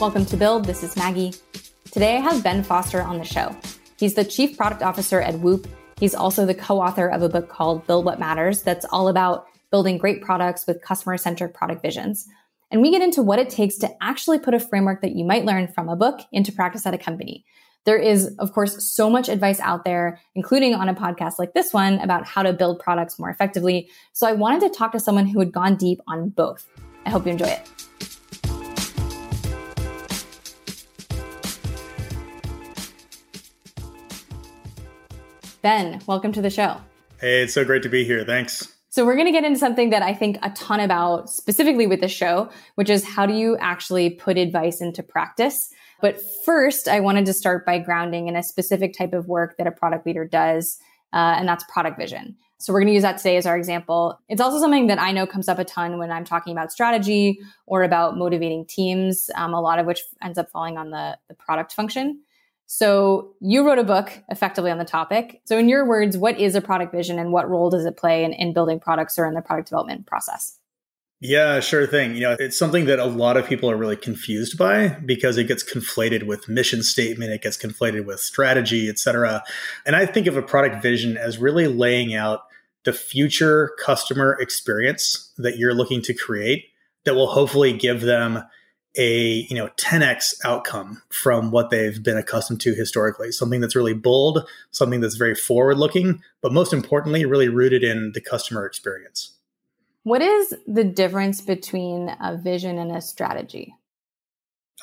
Welcome to Build. This is Maggie. Today I have Ben Foster on the show. He's the Chief Product Officer at Whoop. He's also the co author of a book called Build What Matters that's all about building great products with customer centric product visions. And we get into what it takes to actually put a framework that you might learn from a book into practice at a company. There is, of course, so much advice out there, including on a podcast like this one, about how to build products more effectively. So I wanted to talk to someone who had gone deep on both. I hope you enjoy it. Ben, welcome to the show. Hey, it's so great to be here. Thanks. So, we're going to get into something that I think a ton about specifically with this show, which is how do you actually put advice into practice? But first, I wanted to start by grounding in a specific type of work that a product leader does, uh, and that's product vision. So we're going to use that today as our example. It's also something that I know comes up a ton when I'm talking about strategy or about motivating teams, um, a lot of which ends up falling on the, the product function. So you wrote a book effectively on the topic. So in your words, what is a product vision and what role does it play in, in building products or in the product development process? Yeah, sure thing. You know, it's something that a lot of people are really confused by because it gets conflated with mission statement, it gets conflated with strategy, et cetera. And I think of a product vision as really laying out the future customer experience that you're looking to create that will hopefully give them a you know 10x outcome from what they've been accustomed to historically something that's really bold something that's very forward looking but most importantly really rooted in the customer experience what is the difference between a vision and a strategy?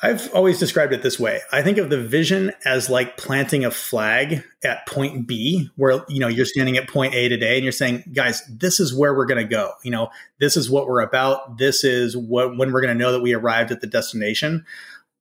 I've always described it this way. I think of the vision as like planting a flag at point B, where you know you're standing at point A today, and you're saying, "Guys, this is where we're going to go. You know, this is what we're about. This is what when we're going to know that we arrived at the destination."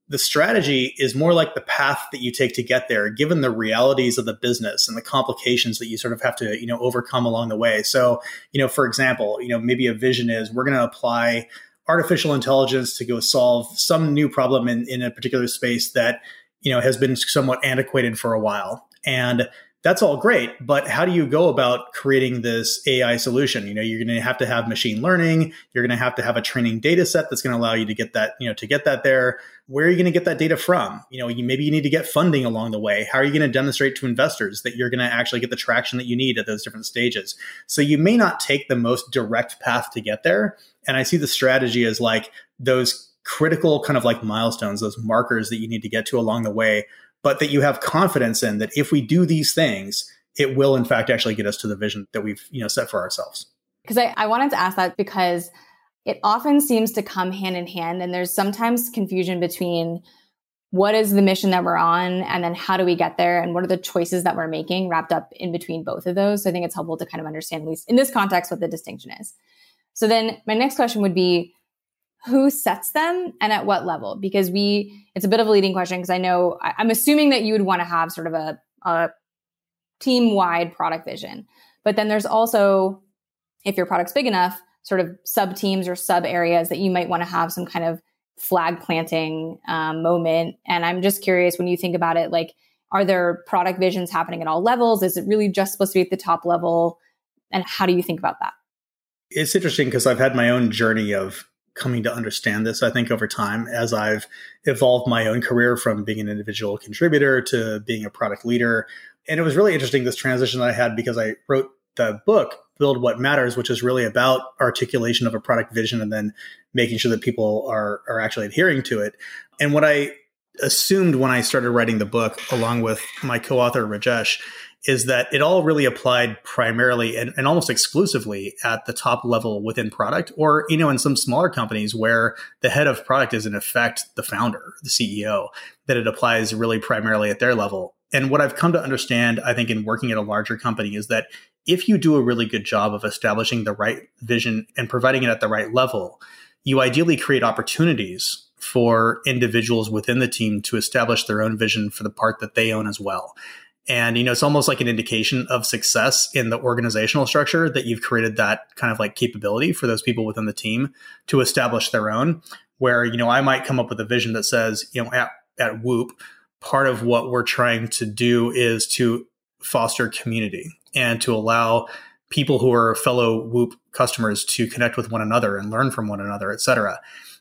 the strategy is more like the path that you take to get there given the realities of the business and the complications that you sort of have to you know overcome along the way so you know for example you know maybe a vision is we're going to apply artificial intelligence to go solve some new problem in, in a particular space that you know has been somewhat antiquated for a while. And that's all great but how do you go about creating this ai solution? You know you're going to have to have machine learning you're going to have to have a training data set that's going to allow you to get that you know to get that there. Where are you going to get that data from? You know you, maybe you need to get funding along the way. How are you going to demonstrate to investors that you're going to actually get the traction that you need at those different stages? So you may not take the most direct path to get there and i see the strategy as like those critical kind of like milestones those markers that you need to get to along the way but that you have confidence in that if we do these things, it will in fact actually get us to the vision that we've you know set for ourselves. Because I, I wanted to ask that because it often seems to come hand in hand, and there's sometimes confusion between what is the mission that we're on and then how do we get there and what are the choices that we're making wrapped up in between both of those so i think it's helpful to kind of understand at least in this context what the distinction is so then my next question would be who sets them and at what level? Because we, it's a bit of a leading question because I know I, am assuming that you would want to have sort of a, a team wide product vision. But then there's also, if your product's big enough, sort of sub teams or sub areas that you might want to have some kind of flag planting um, moment. And I'm just curious when you think about it, like, are there product visions happening at all levels? Is it really just supposed to be at the top level? And how do you think about that? It's interesting because I've had my own journey of coming to understand this, I think, over time as I've evolved my own career from being an individual contributor to being a product leader. And it was really interesting this transition that I had because I wrote the book, Build What Matters, which is really about articulation of a product vision and then making sure that people are, are actually adhering to it. And what I assumed when I started writing the book, along with my co author, Rajesh, is that it all really applied primarily and, and, almost exclusively at the top level within product or you know in some smaller companies where the head of product is in effect the founder the ceo that it applies really primarily at their level. And what i've come to understand i think in working at a larger company is that if you do a really good job of establishing the right vision and providing it at the right level you ideally create opportunities for individuals within the team to establish their own vision for the part that they own as well and, you know, it's almost like an indication of success in the organizational structure that you've created that kind of like capability for those people within the team to establish their own. Where, you know, I might come up with a vision that says, you know, at, at Whoop, part of what we're trying to do is to foster community and to allow people who are fellow Whoop customers to connect with one another and learn from one another, et cetera.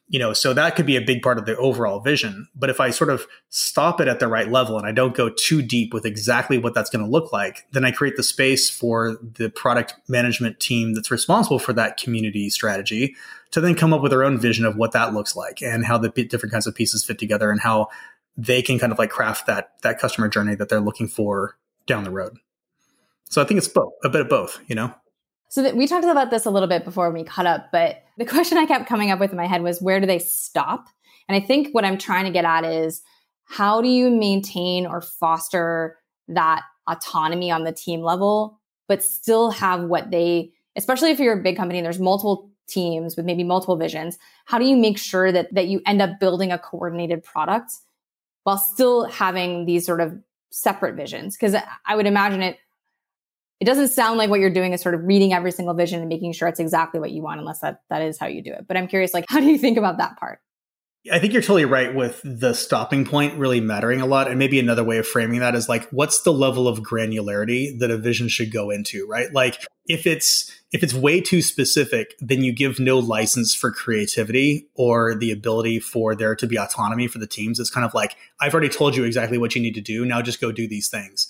You know so that could be a big part of the overall vision. But if i sort of stop it at the right level and i don't go too deep with exactly what that's going to look like then i create the space for the product management team that's responsible for that community strategy to then come up with their own vision of what that looks like and how the different kinds of pieces fit together and how they can kind of like craft that that customer journey that they're looking for down the road. So i think it's both a bit of both you know so that we talked about this a little bit before we cut up, but the question I kept coming up with in my head was where do they stop? And I think what I'm trying to get at is how do you maintain or foster that autonomy on the team level, but still have what they, especially if you're a big company and there's multiple teams with maybe multiple visions, how do you make sure that that you end up building a coordinated product while still having these sort of separate visions? Because I would imagine it it doesn't sound like what you're doing is sort of reading every single vision and making sure it's exactly what you want unless that that is how you do it but i'm curious like how do you think about that part I think you're totally right with the stopping point really mattering a lot. And maybe another way of framing that is like, what's the level of granularity that a vision should go into, right? Like if it's, if it's way too specific, then you give no license for creativity or the ability for there to be autonomy for the teams. It's kind of like, I've already told you exactly what you need to do. Now just go do these things.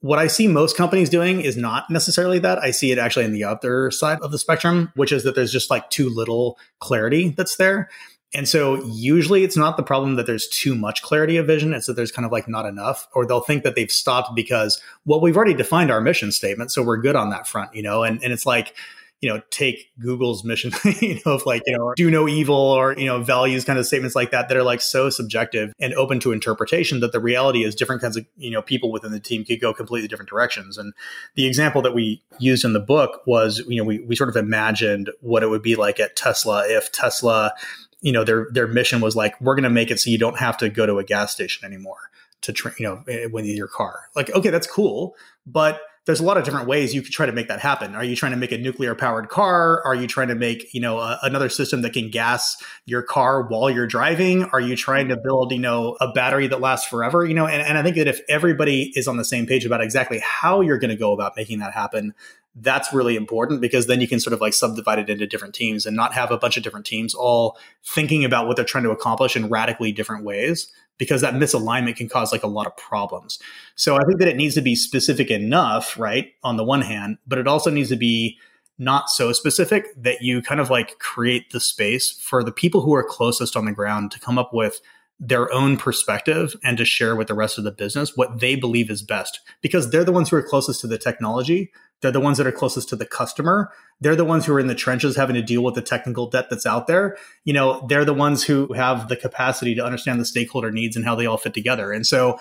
What I see most companies doing is not necessarily that. I see it actually in the other side of the spectrum, which is that there's just like too little clarity that's there. And so usually it's not the problem that there's too much clarity of vision. It's that there's kind of like not enough, or they'll think that they've stopped because, well, we've already defined our mission statement. So we're good on that front, you know? And, and it's like, you know, take Google's mission, you know, of like, you know, do no evil or, you know, values kind of statements like that that are like so subjective and open to interpretation that the reality is different kinds of, you know, people within the team could go completely different directions. And the example that we used in the book was, you know, we, we sort of imagined what it would be like at Tesla if Tesla, you know, their, their mission was like, we're going to make it so you don't have to go to a gas station anymore to, train, you know, eh, when your car. Like, okay, that's cool. But there's a lot of different ways you could try to make that happen. Are you trying to make a nuclear powered car? Are you trying to make, you know, a, another system that can gas your car while you're driving? Are you trying to build, you know, a battery that lasts forever? You know, and, and I think that if everybody is on the same page about exactly how you're going to go about making that happen, that's really important because then you can sort of like subdivide it into different teams and not have a bunch of different teams all thinking about what they're trying to accomplish in radically different ways because that misalignment can cause like a lot of problems. So I think that it needs to be specific enough, right? On the one hand, but it also needs to be not so specific that you kind of like create the space for the people who are closest on the ground to come up with their own perspective and to share with the rest of the business what they believe is best because they're the ones who are closest to the technology they're the ones that are closest to the customer. They're the ones who are in the trenches having to deal with the technical debt that's out there. You know, they're the ones who have the capacity to understand the stakeholder needs and how they all fit together. And so,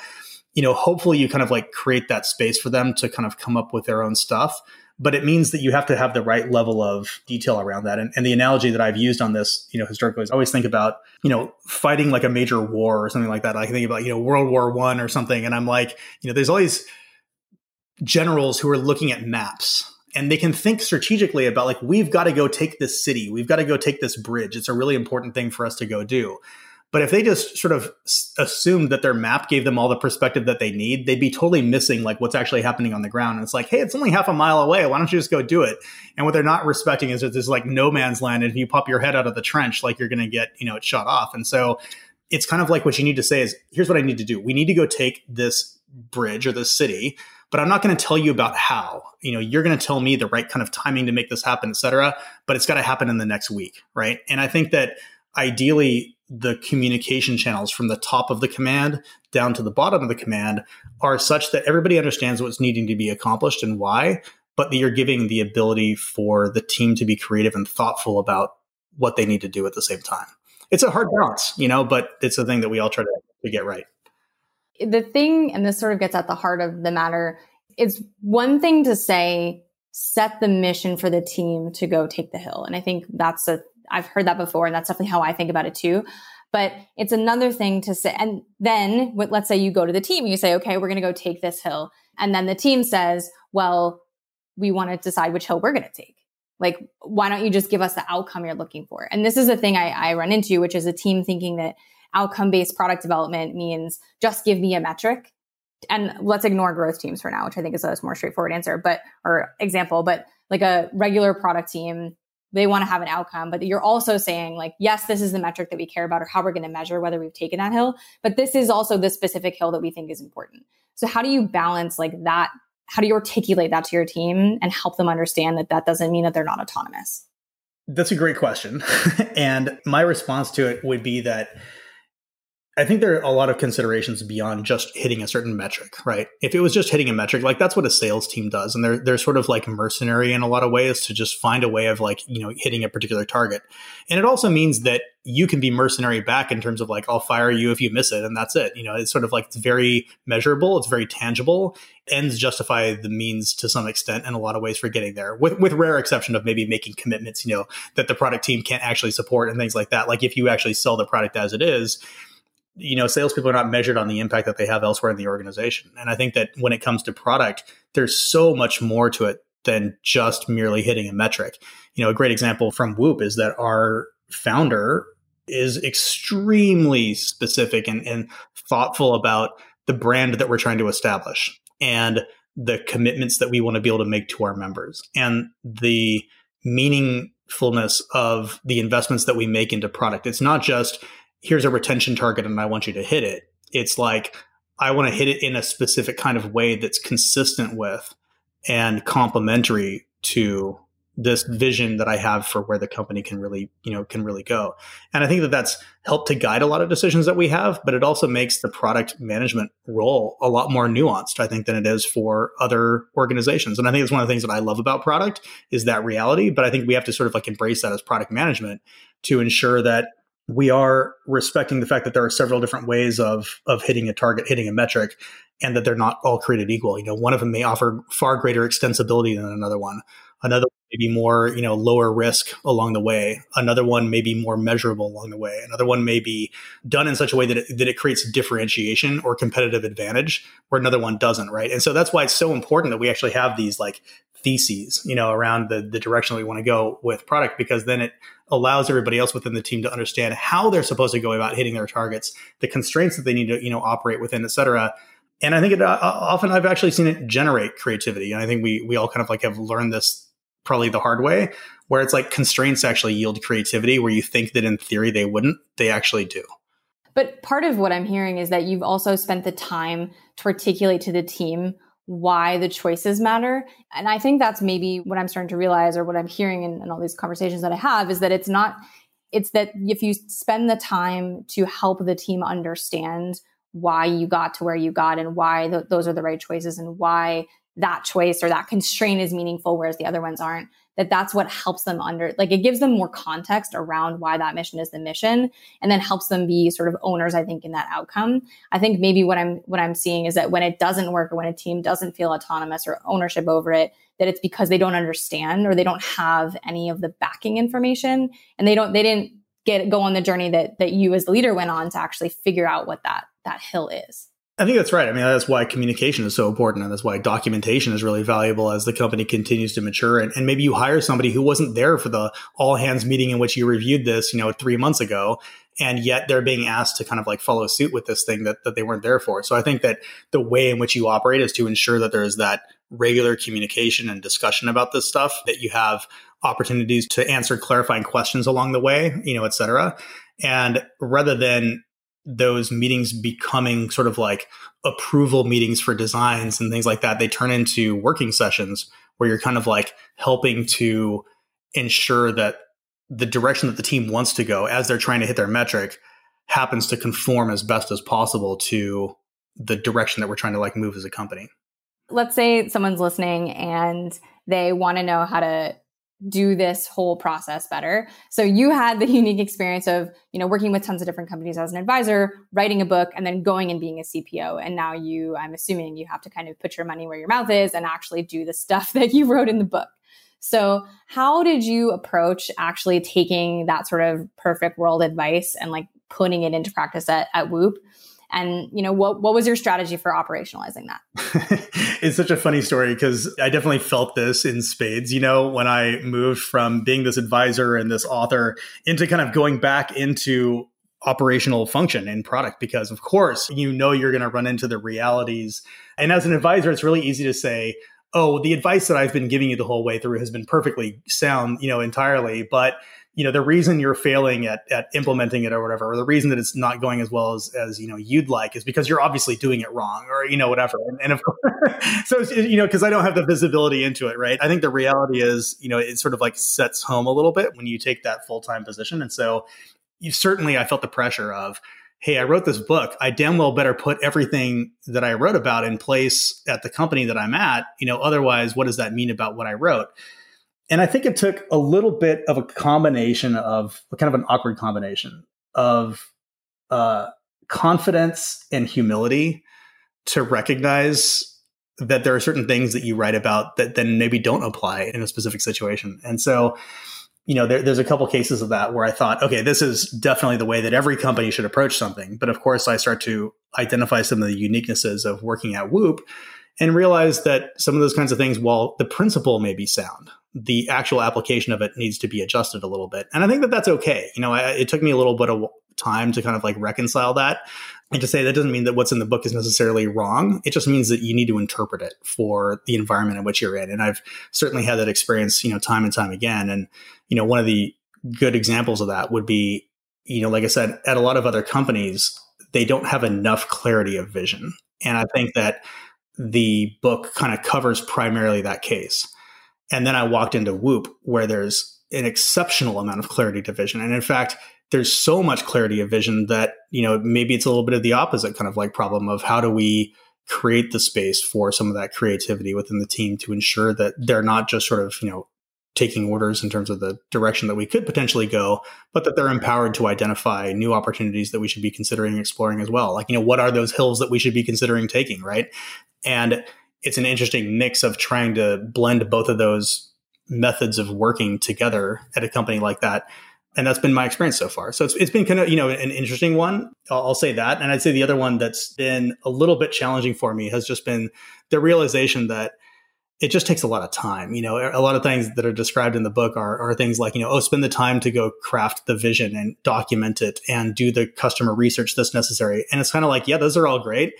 you know, hopefully you kind of like create that space for them to kind of come up with their own stuff. But it means that you have to have the right level of detail around that. And, and the analogy that I've used on this, you know, historically is always think about, you know, fighting like a major war or something like that. I can think about, you know, World War One or something. And I'm like, you know, there's always generals who are looking at maps and they can think strategically about like we've got to go take this city. We've got to go take this bridge. It's a really important thing for us to go do. But if they just sort of assumed that their map gave them all the perspective that they need they'd be totally missing like what's actually happening on the ground. And it's like hey it's only half a mile away. Why don't you just go do it? And what they're not respecting is that there's like no man's land. And if you pop your head out of the trench like you're going to get you know it shot off. And so it's kind of like what you need to say is here's what i need to do. We need to go take this bridge or this city but I'm not going to tell you about how. You know, you're going to tell me the right kind of timing to make this happen, et cetera, but it's got to happen in the next week, right? And I think that ideally the communication channels from the top of the command down to the bottom of the command are such that everybody understands what's needing to be accomplished and why, but that you're giving the ability for the team to be creative and thoughtful about what they need to do at the same time. It's a hard balance, you know, but it's a thing that we all try to, to get right the thing, and this sort of gets at the heart of the matter, it's one thing to say, set the mission for the team to go take the hill. And I think that's a, I've heard that before, and that's definitely how I think about it too. But it's another thing to say, and then let's say you go to the team, you say, okay, we're going to go take this hill. And then the team says, well, we want to decide which hill we're going to take. Like, why don't you just give us the outcome you're looking for? And this is a thing I, I run into, which is a team thinking that outcome based product development means just give me a metric. And let's ignore growth teams for now, which I think is a more straightforward answer, but or example, but like a regular product team, they want to have an outcome, but you're also saying like, yes, this is the metric that we care about or how we're going to measure whether we've taken that hill, but this is also the specific hill that we think is important. So how do you balance like that? How do you articulate that to your team and help them understand that that doesn't mean that they're not autonomous? That's a great question. and my response to it would be that I think there are a lot of considerations beyond just hitting a certain metric, right? If it was just hitting a metric, like that's what a sales team does. And they're they're sort of like mercenary in a lot of ways to just find a way of like, you know, hitting a particular target. And it also means that you can be mercenary back in terms of like, I'll fire you if you miss it, and that's it. You know, it's sort of like it's very measurable, it's very tangible. Ends justify the means to some extent in a lot of ways for getting there, with with rare exception of maybe making commitments, you know, that the product team can't actually support and things like that. Like if you actually sell the product as it is, you know, salespeople are not measured on the impact that they have elsewhere in the organization. And I think that when it comes to product, there's so much more to it than just merely hitting a metric. You know, a great example from Whoop is that our founder is extremely specific and, and thoughtful about the brand that we're trying to establish and the commitments that we want to be able to make to our members and the meaningfulness of the investments that we make into product. It's not just here's a retention target and I want you to hit it. It's like, I want to hit it in a specific kind of way that's consistent with and complementary to this vision that I have for where the company can really, you know, can really go. And I think that that's helped to guide a lot of decisions that we have, but it also makes the product management role a lot more nuanced, I think, than it is for other organizations. And I think it's one of the things that I love about product is that reality. But I think we have to sort of like embrace that as product management to ensure that we are respecting the fact that there are several different ways of of hitting a target, hitting a metric, and that they're not all created equal. You know, one of them may offer far greater extensibility than another one. Another may be more, you know, lower risk along the way. Another one may be more measurable along the way. Another one may be done in such a way that it, that it creates differentiation or competitive advantage, where another one doesn't, right? And so that's why it's so important that we actually have these like theses, you know, around the the direction we want to go with product, because then it allows everybody else within the team to understand how they're supposed to go about hitting their targets, the constraints that they need to, you know, operate within, et cetera. And I think it uh, often I've actually seen it generate creativity. And I think we we all kind of like have learned this probably the hard way, where it's like constraints actually yield creativity, where you think that in theory they wouldn't, they actually do. But part of what I'm hearing is that you've also spent the time to articulate to the team why the choices matter. And I think that's maybe what I'm starting to realize or what I'm hearing in, in all these conversations that I have is that it's not, it's that if you spend the time to help the team understand why you got to where you got and why th- those are the right choices and why that choice or that constraint is meaningful, whereas the other ones aren't, that that's what helps them under like it gives them more context around why that mission is the mission and then helps them be sort of owners i think in that outcome. I think maybe what i'm what i'm seeing is that when it doesn't work or when a team doesn't feel autonomous or ownership over it that it's because they don't understand or they don't have any of the backing information and they don't they didn't get go on the journey that that you as the leader went on to actually figure out what that that hill is I think that's right. I mean, that's why communication is so important. And that's why documentation is really valuable as the company continues to mature. And, and, maybe you hire somebody who wasn't there for the all hands meeting in which you reviewed this, you know, three months ago. And yet they're being asked to kind of like follow suit with this thing that, that they weren't there for. So I think that the way in which you operate is to ensure that there is that regular communication and discussion about this stuff, that you have opportunities to answer clarifying questions along the way, you know, et cetera. And rather than those meetings becoming sort of like approval meetings for designs and things like that, they turn into working sessions where you're kind of like helping to ensure that the direction that the team wants to go as they're trying to hit their metric happens to conform as best as possible to the direction that we're trying to like move as a company. Let's say someone's listening and they want to know how to do this whole process better. So you had the unique experience of, you know, working with tons of different companies as an advisor, writing a book and then going and being a CPO. And now you, I'm assuming you have to kind of put your money where your mouth is and actually do the stuff that you wrote in the book. So how did you approach actually taking that sort of perfect world advice and like putting it into practice at, at Whoop? And you know what what was your strategy for operationalizing that? It's such a funny story because i definitely felt this in spades you know when i moved from being this advisor and this author into kind of going back into operational function in product because of course you know you're going to run into the realities. And as an advisor it's really easy to say oh, the advice that I've been giving you the whole way through has been perfectly sound, you know, entirely, but you know the reason you're failing at, at implementing it or whatever or the reason that it's not going as well as, as you know you'd like is because you're obviously doing it wrong or you know whatever. And, and of course so you know because i don't have the visibility into it right? I think the reality is you know it sort of like sets home a little bit when you take that full-time position. And so you certainly i felt the pressure of hey i wrote this book. I damn well better put everything that i wrote about in place at the company that i'm at. You know otherwise what does that mean about what i wrote and I think it took a little bit of a combination of kind of an awkward combination of uh, confidence and humility to recognize that there are certain things that you write about that then maybe don't apply in a specific situation. And so, you know, there, there's a couple cases of that where I thought, okay, this is definitely the way that every company should approach something. But of course, I start to identify some of the uniquenesses of working at Whoop and realize that some of those kinds of things, while the principle may be sound, the actual application of it needs to be adjusted a little bit. And I think that that's okay. You know, I, it took me a little bit of time to kind of like reconcile that and to say that doesn't mean that what's in the book is necessarily wrong. It just means that you need to interpret it for the environment in which you're in. And I've certainly had that experience, you know, time and time again. And, you know, one of the good examples of that would be, you know, like I said, at a lot of other companies, they don't have enough clarity of vision. And I think that the book kind of covers primarily that case. And then I walked into Whoop, where there's an exceptional amount of clarity to vision. And in fact, there's so much clarity of vision that, you know, maybe it's a little bit of the opposite kind of like problem of how do we create the space for some of that creativity within the team to ensure that they're not just sort of, you know, taking orders in terms of the direction that we could potentially go, but that they're empowered to identify new opportunities that we should be considering exploring as well. Like, you know, what are those hills that we should be considering taking, right? And it's an interesting mix of trying to blend both of those methods of working together at a company like that. And that's been my experience so far. So it's, it's been kind of, you know, an interesting one. I'll, I'll say that. And I'd say the other one that's been a little bit challenging for me has just been the realization that it just takes a lot of time. You know, a lot of things that are described in the book are, are things like, you know, oh, spend the time to go craft the vision and document it and do the customer research that's necessary. And it's kind of like, yeah, those are all great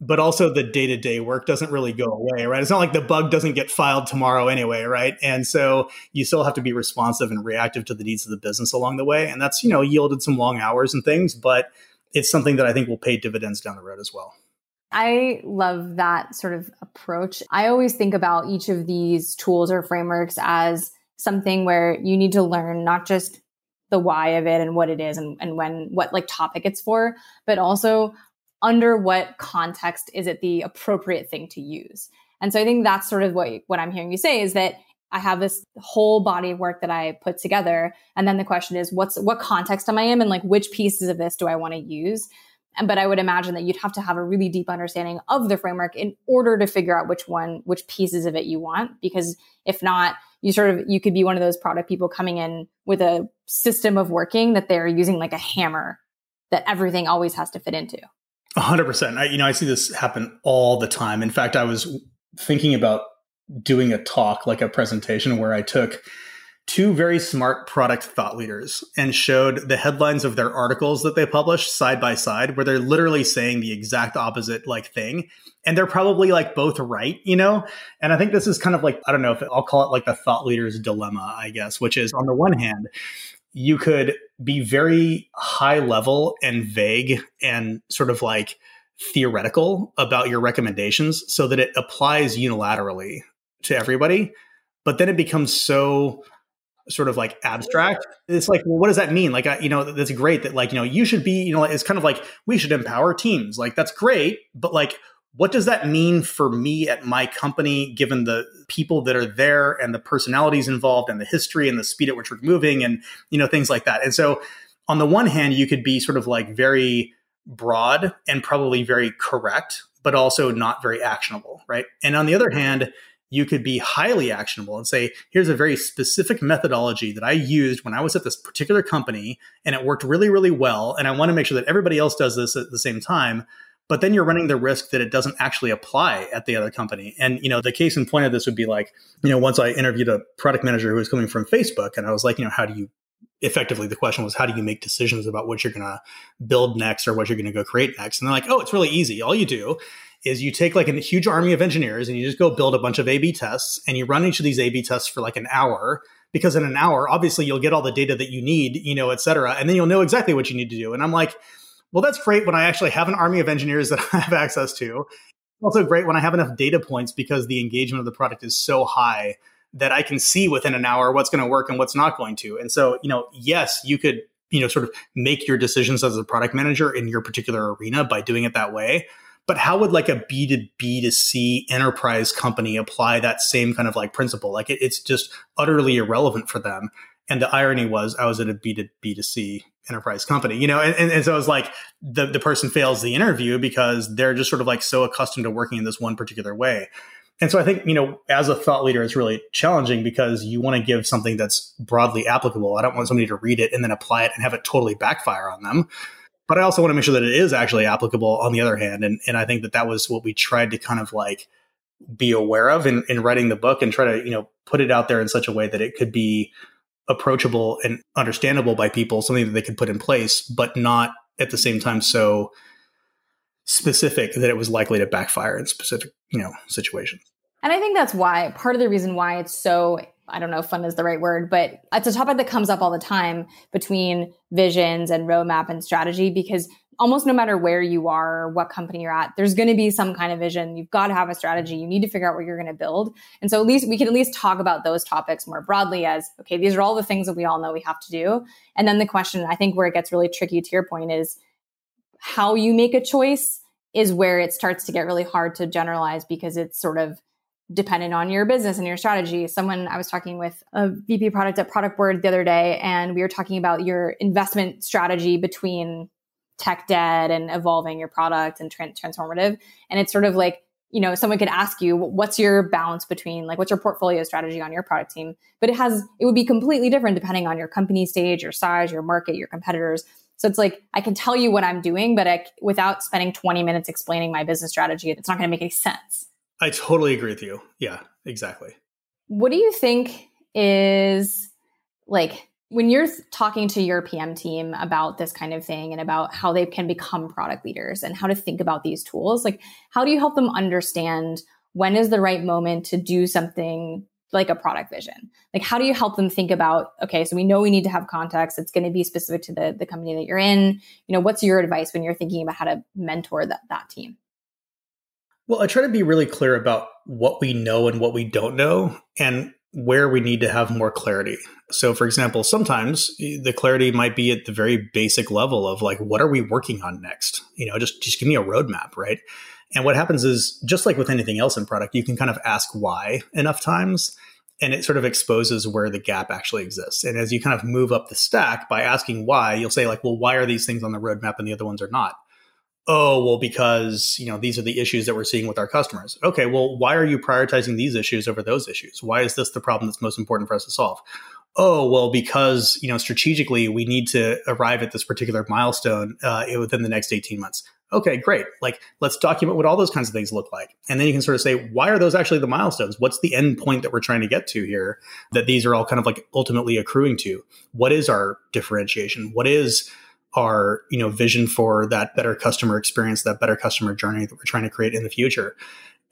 but also the day to day work doesn't really go away, right? It's not like the bug doesn't get filed tomorrow anyway, right? And so you still have to be responsive and reactive to the needs of the business along the way. And that's, you know, yielded some long hours and things, but it's something that I think will pay dividends down the road as well. I love that sort of approach. I always think about each of these tools or frameworks as something where you need to learn not just the why of it and what it is and, and when what like topic it's for, but also under what context is it the appropriate thing to use? And so I think that's sort of what, what I'm hearing you say is that I have this whole body of work that I put together. And then the question is, what's, what context am I in? And like, which pieces of this do I want to use? And, but I would imagine that you'd have to have a really deep understanding of the framework in order to figure out which one, which pieces of it you want. Because if not, you sort of, you could be one of those product people coming in with a system of working that they're using like a hammer that everything always has to fit into hundred percent. I, you know, I see this happen all the time. In fact, I was thinking about doing a talk, like a presentation where I took two very smart product thought leaders and showed the headlines of their articles that they published side by side, where they're literally saying the exact opposite like thing. And they're probably like both right, you know? And I think this is kind of like, I don't know if I'll call it like the thought leader's dilemma, I guess, which is on the one hand, you could be very high level and vague and sort of like theoretical about your recommendations so that it applies unilaterally to everybody. But then it becomes so sort of like abstract. It's like, well, what does that mean? Like, I, you know, that's great that like, you know, you should be, you know, it's kind of like we should empower teams. Like, that's great. But like, what does that mean for me at my company, given the people that are there and the personalities involved and the history and the speed at which we're moving and, you know, things like that. And so on the one hand, you could be sort of like very broad and probably very correct, but also not very actionable, right? And on the other hand, you could be highly actionable and say, here's a very specific methodology that I used when I was at this particular company and it worked really, really well. And I want to make sure that everybody else does this at the same time but then you're running the risk that it doesn't actually apply at the other company. And, you know, the case in point of this would be like, you know, once I interviewed a product manager who was coming from Facebook and I was like, you know, how do you effectively the question was how do you make decisions about what you're going to build next or what you're going to go create next? And they're like oh it's really easy. All you do is you take like a huge army of engineers and you just go build a bunch of a b tests and you run each of these a b tests for like an hour because in an hour obviously you'll get all the data that you need you know et cetera and then you'll know exactly what you need to do. And i'm like well that's great when i actually have an army of engineers that i have access to also great when i have enough data points because the engagement of the product is so high that I can see within an hour what's going to work and what's not going to. And so, you know, yes, you could, you know, sort of make your decisions as a product manager in your particular arena by doing it that way. But how would like a B2B to C enterprise company apply that same kind of like principle? Like it, it's just utterly irrelevant for them. And the irony was I was at a B2B to C enterprise company, you know, and, and, and so it was like the, the person fails the interview because they're just sort of like so accustomed to working in this one particular way. And so I think, you know, as a thought leader, it's really challenging because you want to give something that's broadly applicable. I don't want somebody to read it and then apply it and have it totally backfire on them. But I also want to make sure that it is actually applicable on the other hand. And, and I think that that was what we tried to kind of like be aware of in, in writing the book and try to, you know, put it out there in such a way that it could be approachable and understandable by people, something that they could put in place, but not at the same time so specific that it was likely to backfire in specific, you know, situations. And I think that's why part of the reason why it's so I don't know if fun is the right word, but it's a topic that comes up all the time between visions and roadmap and strategy because almost no matter where you are, or what company you're at, there's going to be some kind of vision. You've got to have a strategy. You need to figure out what you're going to build. And so at least we can at least talk about those topics more broadly as, okay, these are all the things that we all know we have to do. And then the question, I think where it gets really tricky to your point is how you make a choice is where it starts to get really hard to generalize because it's sort of dependent on your business and your strategy. Someone I was talking with a VP product at Productboard the other day, and we were talking about your investment strategy between tech debt and evolving your product and transformative. And it's sort of like, you know, someone could ask you, what's your balance between like, what's your portfolio strategy on your product team? But it has, it would be completely different depending on your company stage, your size, your market, your competitors. So it's like I can tell you what I'm doing, but I, without spending 20 minutes explaining my business strategy, it's not going to make any sense. I totally agree with you. Yeah, exactly. What do you think is like when you're talking to your PM team about this kind of thing and about how they can become product leaders and how to think about these tools? Like, how do you help them understand when is the right moment to do something like a product vision? Like how do you help them think about okay so we know we need to have context. It's going to be specific to the, the company that you're in. You know what's your advice when you're thinking about how to mentor that, that team? Well i try to be really clear about what we know and what we don't know and where we need to have more clarity so for example sometimes the clarity might be at the very basic level of like what are we working on next you know just just give me a roadmap right and what happens is, just like with anything else in product, you can kind of ask why enough times, and it sort of exposes where the gap actually exists. And as you kind of move up the stack by asking why, you'll say, like, well, why are these things on the roadmap and the other ones are not? Oh, well, because, you know, these are the issues that we're seeing with our customers. Okay, well, why are you prioritizing these issues over those issues? Why is this the problem that's most important for us to solve? oh well because you know strategically we need to arrive at this particular milestone uh, within the next 18 months Okay, great. Like, let's document what all those kinds of things look like. And then you can sort of say, why are those actually the milestones? What's the end point that we're trying to get to here that these are all kind of like ultimately accruing to? What is our differentiation? What is our, you know, vision for that better customer experience, that better customer journey that we're trying to create in the future?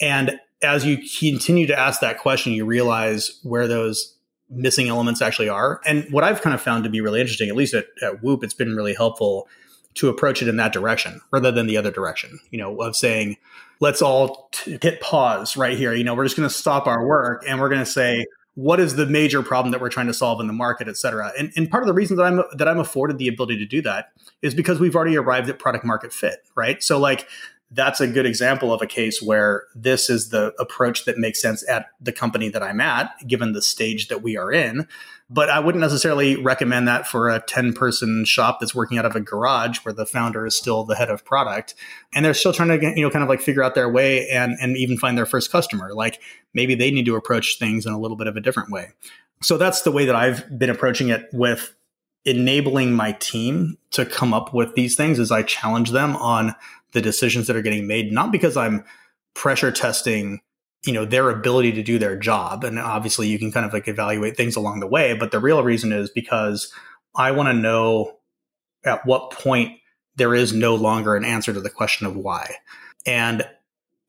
And as you continue to ask that question, you realize where those missing elements actually are. And what I've kind of found to be really interesting, at least at, at Whoop, it's been really helpful to approach it in that direction rather than the other direction, you know, of saying, let's all t- hit pause right here. You know, we're just going to stop our work and we're going to say, what is the major problem that we're trying to solve in the market, et cetera. And, and part of the reason that I'm that I'm afforded the ability to do that is because we've already arrived at product market fit, right? So like that's a good example of a case where this is the approach that makes sense at the company that I'm at, given the stage that we are in. But I wouldn't necessarily recommend that for a 10 person shop that's working out of a garage where the founder is still the head of product and they're still trying to, you know, kind of like figure out their way and, and even find their first customer. Like maybe they need to approach things in a little bit of a different way. So that's the way that I've been approaching it with enabling my team to come up with these things as I challenge them on the decisions that are getting made, not because I'm pressure testing you know their ability to do their job and obviously you can kind of like evaluate things along the way but the real reason is because I want to know at what point there is no longer an answer to the question of why. And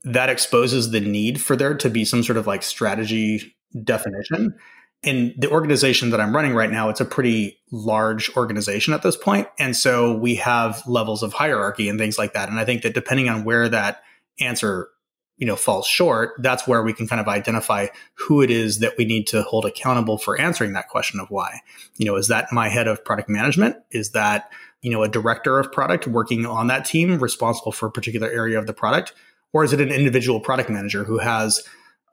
that exposes the need for there to be some sort of like strategy definition. In the organization that I'm running right now, it's a pretty large organization at this. And so we have levels of hierarchy and things like that. And I think that depending on where that answer you know falls short that's where we can kind of identify who it is that we need to hold accountable for answering that question of why. You know is that my head of product management? Is that you know a director of product working on that team responsible for a particular area of the product? Or is it an individual product manager who has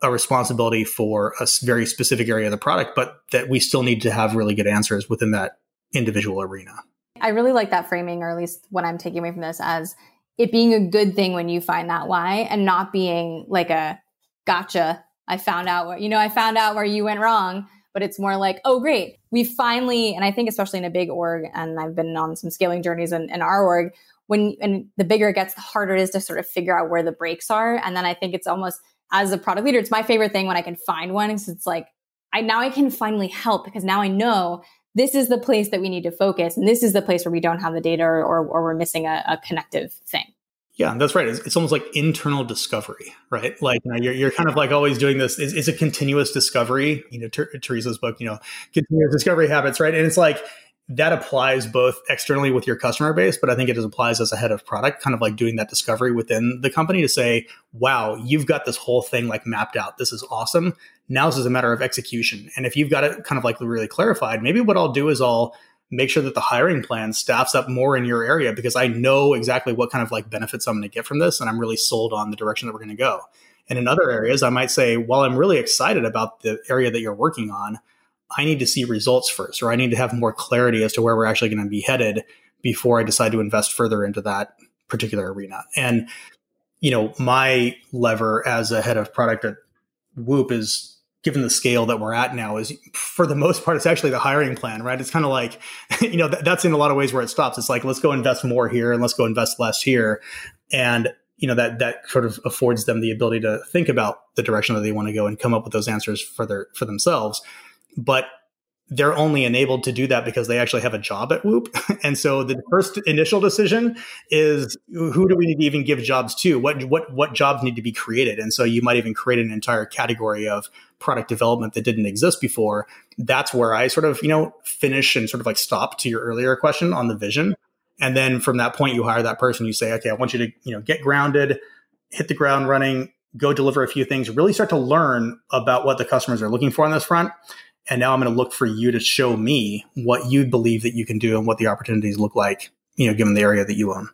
a responsibility for a very specific area of the product but that we still need to have really good answers within that individual arena? I really like that framing or at least what i'm taking away from this as it being a good thing when you find that why and not being like a gotcha. I found out what, you know, I found out where you went wrong, but it's more like, oh, great. We finally, and I think especially in a big org, and I've been on some scaling journeys in, in our org, when, and the bigger it gets, the harder it is to sort of figure out where the breaks are. And then I think it's almost, as a product leader, it's my favorite thing when I can find one because it's like, I now I can finally help because now I know this is the place that we need to focus. And this is the place where we don't have the data or, or, we're missing a, a, connective thing. Yeah, that's right. It's, it's, almost like internal discovery, right? Like you know, you're, you're kind of like always doing this. It's, it's a continuous discovery. You know, Ter- Teresa's book, you know, continuous discovery habits, right? And it's like that applies both externally with your customer base, but I think it applies as a head of product, kind of like doing that discovery within the company to say, wow, you've got this whole thing like mapped out. This is awesome. Now this is a matter of execution. And if you've got it kind of like really clarified, maybe what I'll do is I'll make sure that the hiring plan staffs up more in your area because I know exactly what kind of like benefits I'm going to get from this. And I'm really sold on the direction that we're going to go. And in other areas, I might say, while I'm really excited about the area that you're working on, I need to see results first, or I need to have more clarity as to where we're actually going to be headed before I decide to invest further into that particular arena. And, you know, my lever as a head of product at Whoop is given the scale that we're at now is for the most part it's actually the hiring plan right? It's kind of like you know th- that's in a lot of ways where it stops. It's like let's go invest more here and let's go invest less here. And you know that that sort of affords them the ability to think about the direction that they want to go and come up with those answers for their for themselves but they're only enabled to do that because they actually have a job at Whoop. And so the first initial decision is who do we need to even give jobs to? What what what jobs need to be created? And so you might even create an entire category of product development that didn't exist before. That's where I sort of, you know, finish and sort of like stop to your earlier question on the vision. And then from that point you hire that person, you say, okay, I want you to, you know, get grounded, hit the ground running, go deliver a few things, really start to learn about what the customers are looking for on this front and now I'm going to look for you to show me what you believe that you can do and what the opportunities look like, you know, given the area that you own.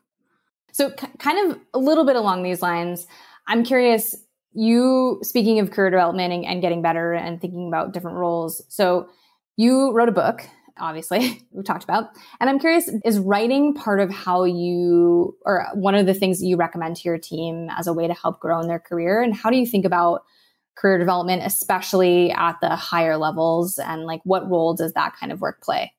So, kind of a little bit along these lines, I'm curious. You speaking of career development and, and getting better and thinking about different roles. So, you wrote a book, obviously, we talked about. And I'm curious, is writing part of how you, or one of the things that you recommend to your team as a way to help grow in their career? And how do you think about career development, especially at the higher levels? And like, what role does that kind of work play?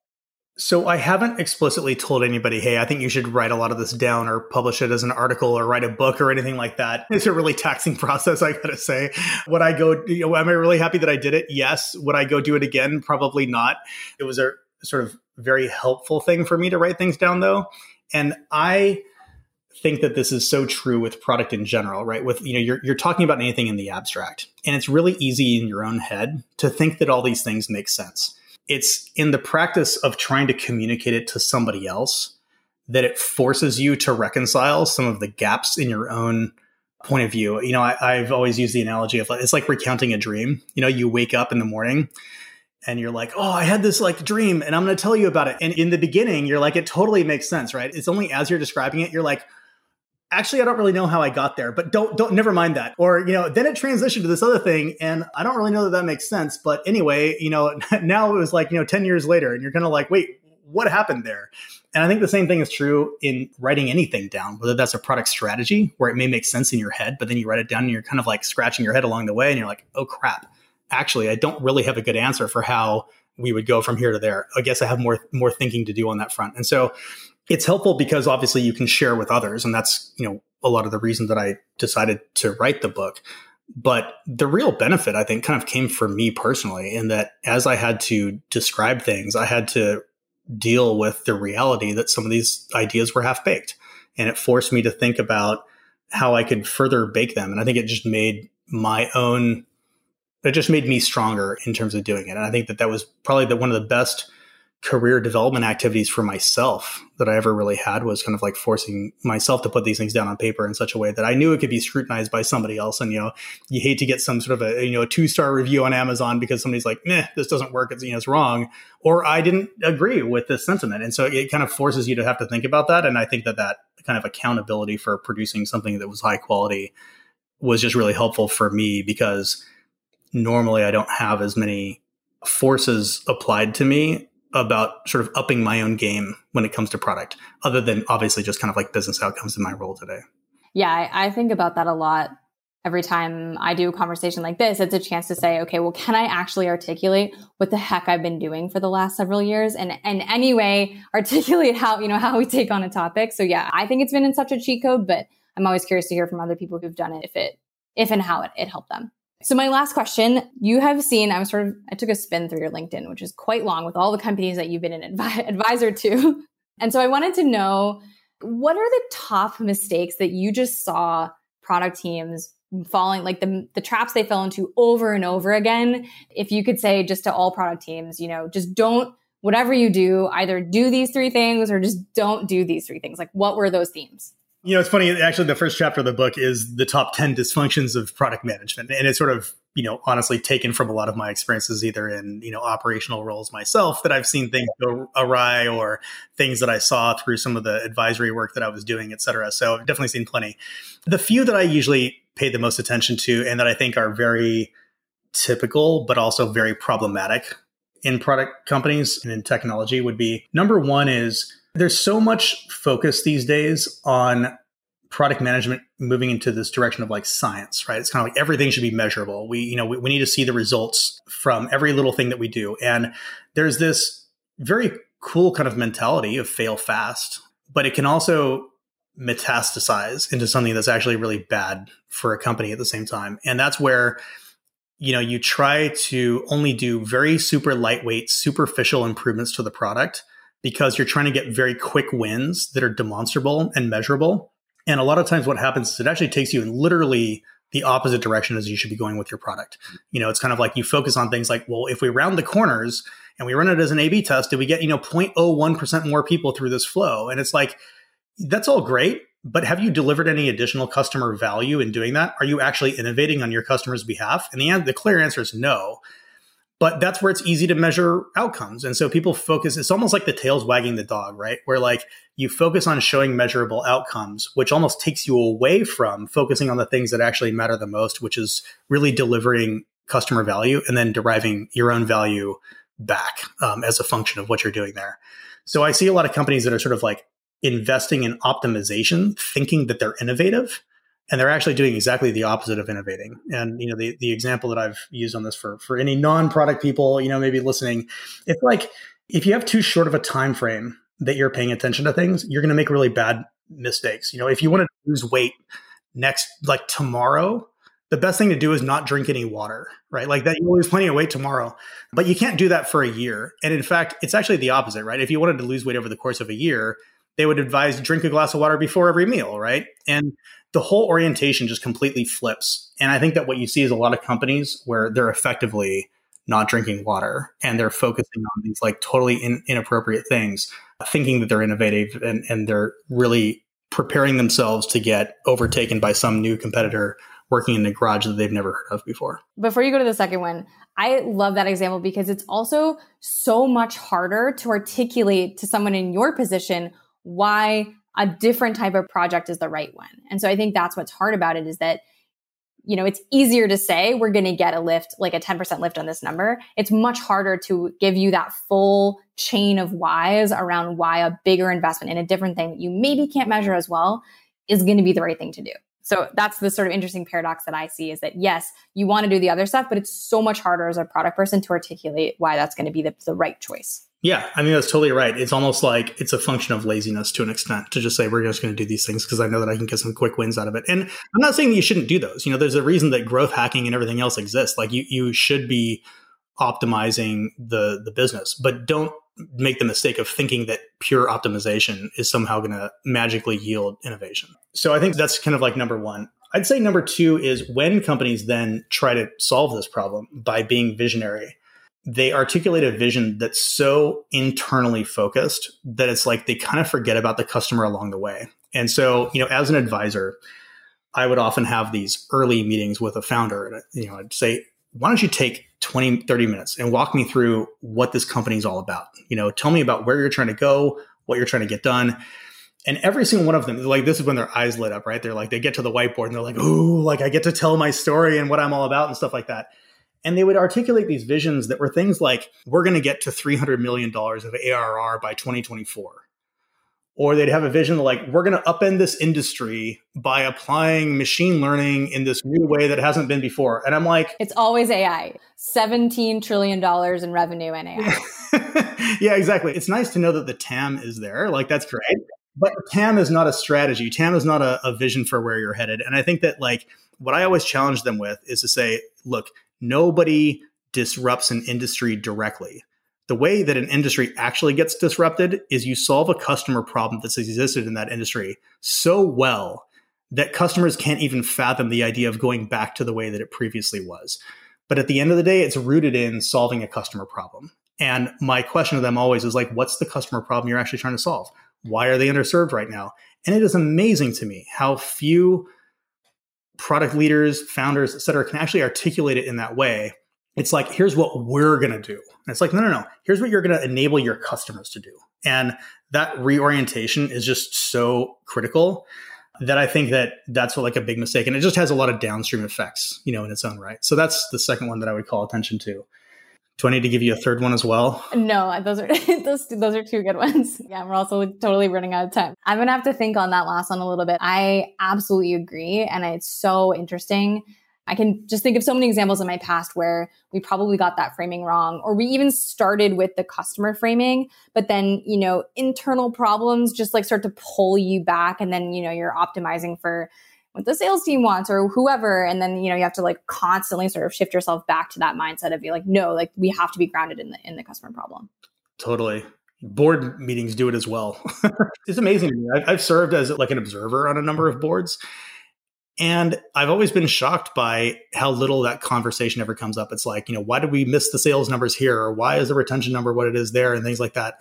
So I haven't explicitly told anybody, hey, I think you should write a lot of this down or publish it as an article or write a book or anything like that. It's a really taxing process, I gotta say. Would I go, you know, am I really happy that I did it? Yes. Would I go do it again? Probably not. It was a sort of very helpful thing for me to write things down though. And I think that this is so true with product in general, right? With, you know, you're, you're talking about anything in the abstract and it's really easy in your own head to think that all these things make sense. It's in the practice of trying to communicate it to somebody else that it forces you to reconcile some of the gaps in your own point of view. You know, I, have always used the analogy of it's like recounting a dream. You know, you wake up in the morning and you're like, oh, I had this like dream and I'm going to tell you about it. And in the beginning, you're like, it totally makes sense, right? It's only as you're describing it, you're like, actually i don't really know how i got there but don't don't never mind that. Or you know then it transitioned to this other thing and i don't really know that that makes sense but anyway you know now it was like you know 10 years later and you're kind of like wait what happened there? And i think the same thing is true in writing anything down whether that's a product strategy where it may make sense in your head but then you write it down and you're kind of like scratching your head along the way and you're like oh crap. Actually i don't really have a good answer for how we would go from here to there. I guess i have more more thinking to do on that front. And so it's helpful because obviously you can share with others and that's you know a lot of the reason that i decided to write the book but the real benefit i think kind of came for me personally in that as i had to describe things i had to deal with the reality that some of these ideas were half baked. And it forced me to think about how I could further bake them. And I think it just made my own, it just made me stronger in terms of doing it. And I think that that was probably the, one of the best career development activities for myself that I ever really had was kind of like forcing myself to put these things down on paper in such a way that I knew it could be scrutinized by somebody else. And, you know, you hate to get some sort of a, you know, a two star review on Amazon because somebody's like, meh, this doesn't work. It's, you know, it's wrong. Or I didn't agree with this sentiment. And so it kind of forces you to have to think about that. And I think that that kind of accountability for producing something that was high quality was just really helpful for me because normally I don't have as many forces applied to me about sort of upping my own game when it comes to product, other than obviously just kind of like business outcomes in my role today. Yeah, I, I think about that a lot every time I do a conversation like this, it's a chance to say, okay, well, can I actually articulate what the heck I've been doing for the last several years and, and anyway, articulate how, you know, how we take on a topic. So yeah, I think it's been in such a cheat code, but I'm always curious to hear from other people who've done it, if it, if and how it, it helped them. So my last question, you have seen, I was sort of, I took a spin through your LinkedIn, which is quite long with all the companies that you've been an advi- advisor to. And so I wanted to know what are the top mistakes that you just saw product teams falling like the the traps they fell into over and over again? If you could say just to all product teams you know just don't whatever you do either do these three things or just don't do these three things. Like what were those themes you know, it's funny. Actually, the first chapter of the book is the top 10 dysfunctions of product management. And it's sort of, you know, honestly taken from a lot of my experiences, either in, you know, operational roles myself that I've seen things go awry or things that I saw through some of the advisory work that I was doing, et cetera. So I've definitely seen plenty. The few that I usually pay the most attention to and that I think are very typical, but also very problematic in product companies and in technology would be number one is there's so much focus these days on product management moving into this direction of like science, right? It's kind of like everything should be measurable. We, you know, we, we need to see the results from every little thing that we do. And there's this very cool kind of mentality of fail fast, but it can also metastasize into something that's actually really bad for a company at the same time. And that's where you know you try to only do very super lightweight superficial improvements to the product because you're trying to get very quick wins that are demonstrable and measurable. And a lot of times what happens is it actually takes you in literally the opposite direction as you should be going with your product. You know, it's kind of like you focus on things like, well, if we round the corners and we run it as an A B test, did we get, you know, 0.01% more people through this flow? And it's like, that's all great. But have you delivered any additional customer value in doing that? Are you actually innovating on your customer's behalf? And the, the clear answer is no but that's where it's easy to measure outcomes. And so people focus, it's almost like the tail's wagging the dog, right? Where like you focus on showing measurable outcomes, which almost takes you away from focusing on the things that actually matter the most, which is really delivering customer value and then deriving your own value back um, as a function of what you're doing there. So I see a lot of companies that are sort of like investing in optimization, thinking that they're innovative and they're actually doing exactly the opposite of innovating. And you know, the the example that I've used on this for for any non-product people, you know, maybe listening, it's like if you have too short of a time frame that you're paying attention to things, you're going to make really bad mistakes. You know, if you want to lose weight next like tomorrow, the best thing to do is not drink any water, right? Like that, you'll lose plenty of weight tomorrow, but you can't do that for a year. And in fact, it's actually the opposite, right? If you wanted to lose weight over the course of a year, they would advise drink a glass of water before every meal, right? And the whole orientation just completely flips. And I think that what you see is a lot of companies where they're effectively not drinking water and they're focusing on these like totally in, inappropriate things, thinking that they're innovative and, and they're really preparing themselves to get overtaken by some new competitor working in a garage that they've never heard of before. Before you go to the second one, I love that example because it's also so much harder to articulate to someone in your position why a different type of project is the right one. And so I think that's what's hard about it is that you know, it's easier to say we're going to get a lift, like a 10% lift on this number. It's much harder to give you that full chain of whys around why a bigger investment in a different thing that you maybe can't measure as well is going to be the right thing to do. So that's the sort of interesting paradox that I see is that yes, you want to do the other stuff, but it's so much harder as a product person to articulate why that's going to be the, the right choice. Yeah, I mean that's totally right. It's almost like it's a function of laziness to an extent to just say we're just going to do these things because I know that I can get some quick wins out of it. And I'm not saying that you shouldn't do those. You know, there's a reason that growth hacking and everything else exists. Like you you should be optimizing the the business, but don't make the mistake of thinking that pure optimization is somehow going to magically yield innovation. So I think that's kind of like number one. I'd say number two is when companies then try to solve this problem by being visionary, they articulate a vision that's so internally focused that it's like they kind of forget about the customer along the way. And so, you know, as an advisor, I would often have these early meetings with a founder and, you know, I'd say, why don't you take 20, 30 minutes and walk me through what this company is all about? You know, tell me about where you're trying to go, what you're trying to get done. And every single one of them, like this is when their eyes lit up, right? They're like, they get to the whiteboard and they're like, oh, like I get to tell my story and what I'm all about and stuff like that. And they would articulate these visions that were things like, we're going to get to $300 million of ARR by 2024 or they'd have a vision like we're going to upend this industry by applying machine learning in this new way that hasn't been before. And i'm like it's always ai 17 trillion dollars in revenue and ai yeah exactly. It's nice to know that the tam is there. Like that's great. But tam is not a strategy. Tam is not a, a vision for where you're headed. And i think that like what i always challenge them with is to say look nobody disrupts an industry directly the way that an industry actually gets disrupted is you solve a customer problem that's existed in that industry so well that customers can't even fathom the idea of going back to the way that it previously was. But at the end of the day, it's rooted in solving a customer problem. And my question to them always is like, what's the customer problem you're actually trying to solve? Why are they underserved right now? And it is amazing to me how few product leaders, founders, et cetera, can actually articulate it in that way it's like, here's what we're going to do. And it's like, no, no, no. Here's what you're going to enable your customers to do. And that reorientation is just so critical that I think that that's what like a big mistake. And it just has a lot of downstream effects, you know, in its own right. So that's the second one that I would call attention to. Do I need to give you a third one as well? No, those are those those are two good ones. Yeah, we're also totally running out of time. I'm gonna have to think on that last one a little bit. I absolutely agree, and it's so interesting I can just think of so many examples in my past where we probably got that framing wrong, or we even started with the customer framing, but then, you know, internal problems just like start to pull you back. And then, you know, you're optimizing for what the sales team wants or whoever. And then, you know, you have to like constantly sort of shift yourself back to that mindset of be like, no, like we have to be grounded in the, in the customer problem. Totally board meetings do it as well. it's amazing. I've served as like an observer on a number of boards, and I've always been shocked by how little that conversation ever comes up. It's like, you know, why did we miss the sales numbers here? Or why is the retention number what it is there? And things like that.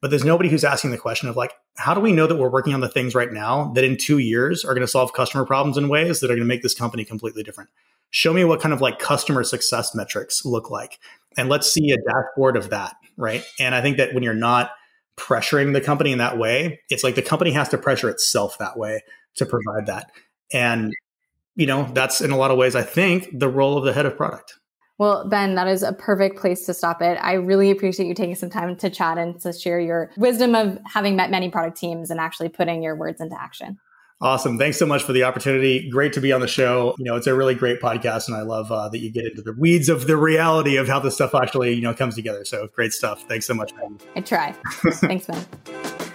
But there's nobody who's asking the question of like, how do we know that we're working on the things right now that in two years are going to solve customer problems in ways that are going to make this company completely different? Show me what kind of like customer success metrics look like. And let's see a dashboard of that. Right. And I think that when you're not pressuring the company in that way, it's like the company has to pressure itself that way to provide that. And, you know, that's in a lot of ways, I think, the role of the head of product. Well, Ben, that is a perfect place to stop it. I really appreciate you taking some time to chat and to share your wisdom of having met many product teams and actually putting your words into action. Awesome. Thanks so much for the opportunity. Great to be on the show. You know, it's a really great podcast and I love uh, that you get into the weeds of the reality of how this stuff actually, you know, comes together. So great stuff. Thanks so much, Ben. I try. Thanks, Ben.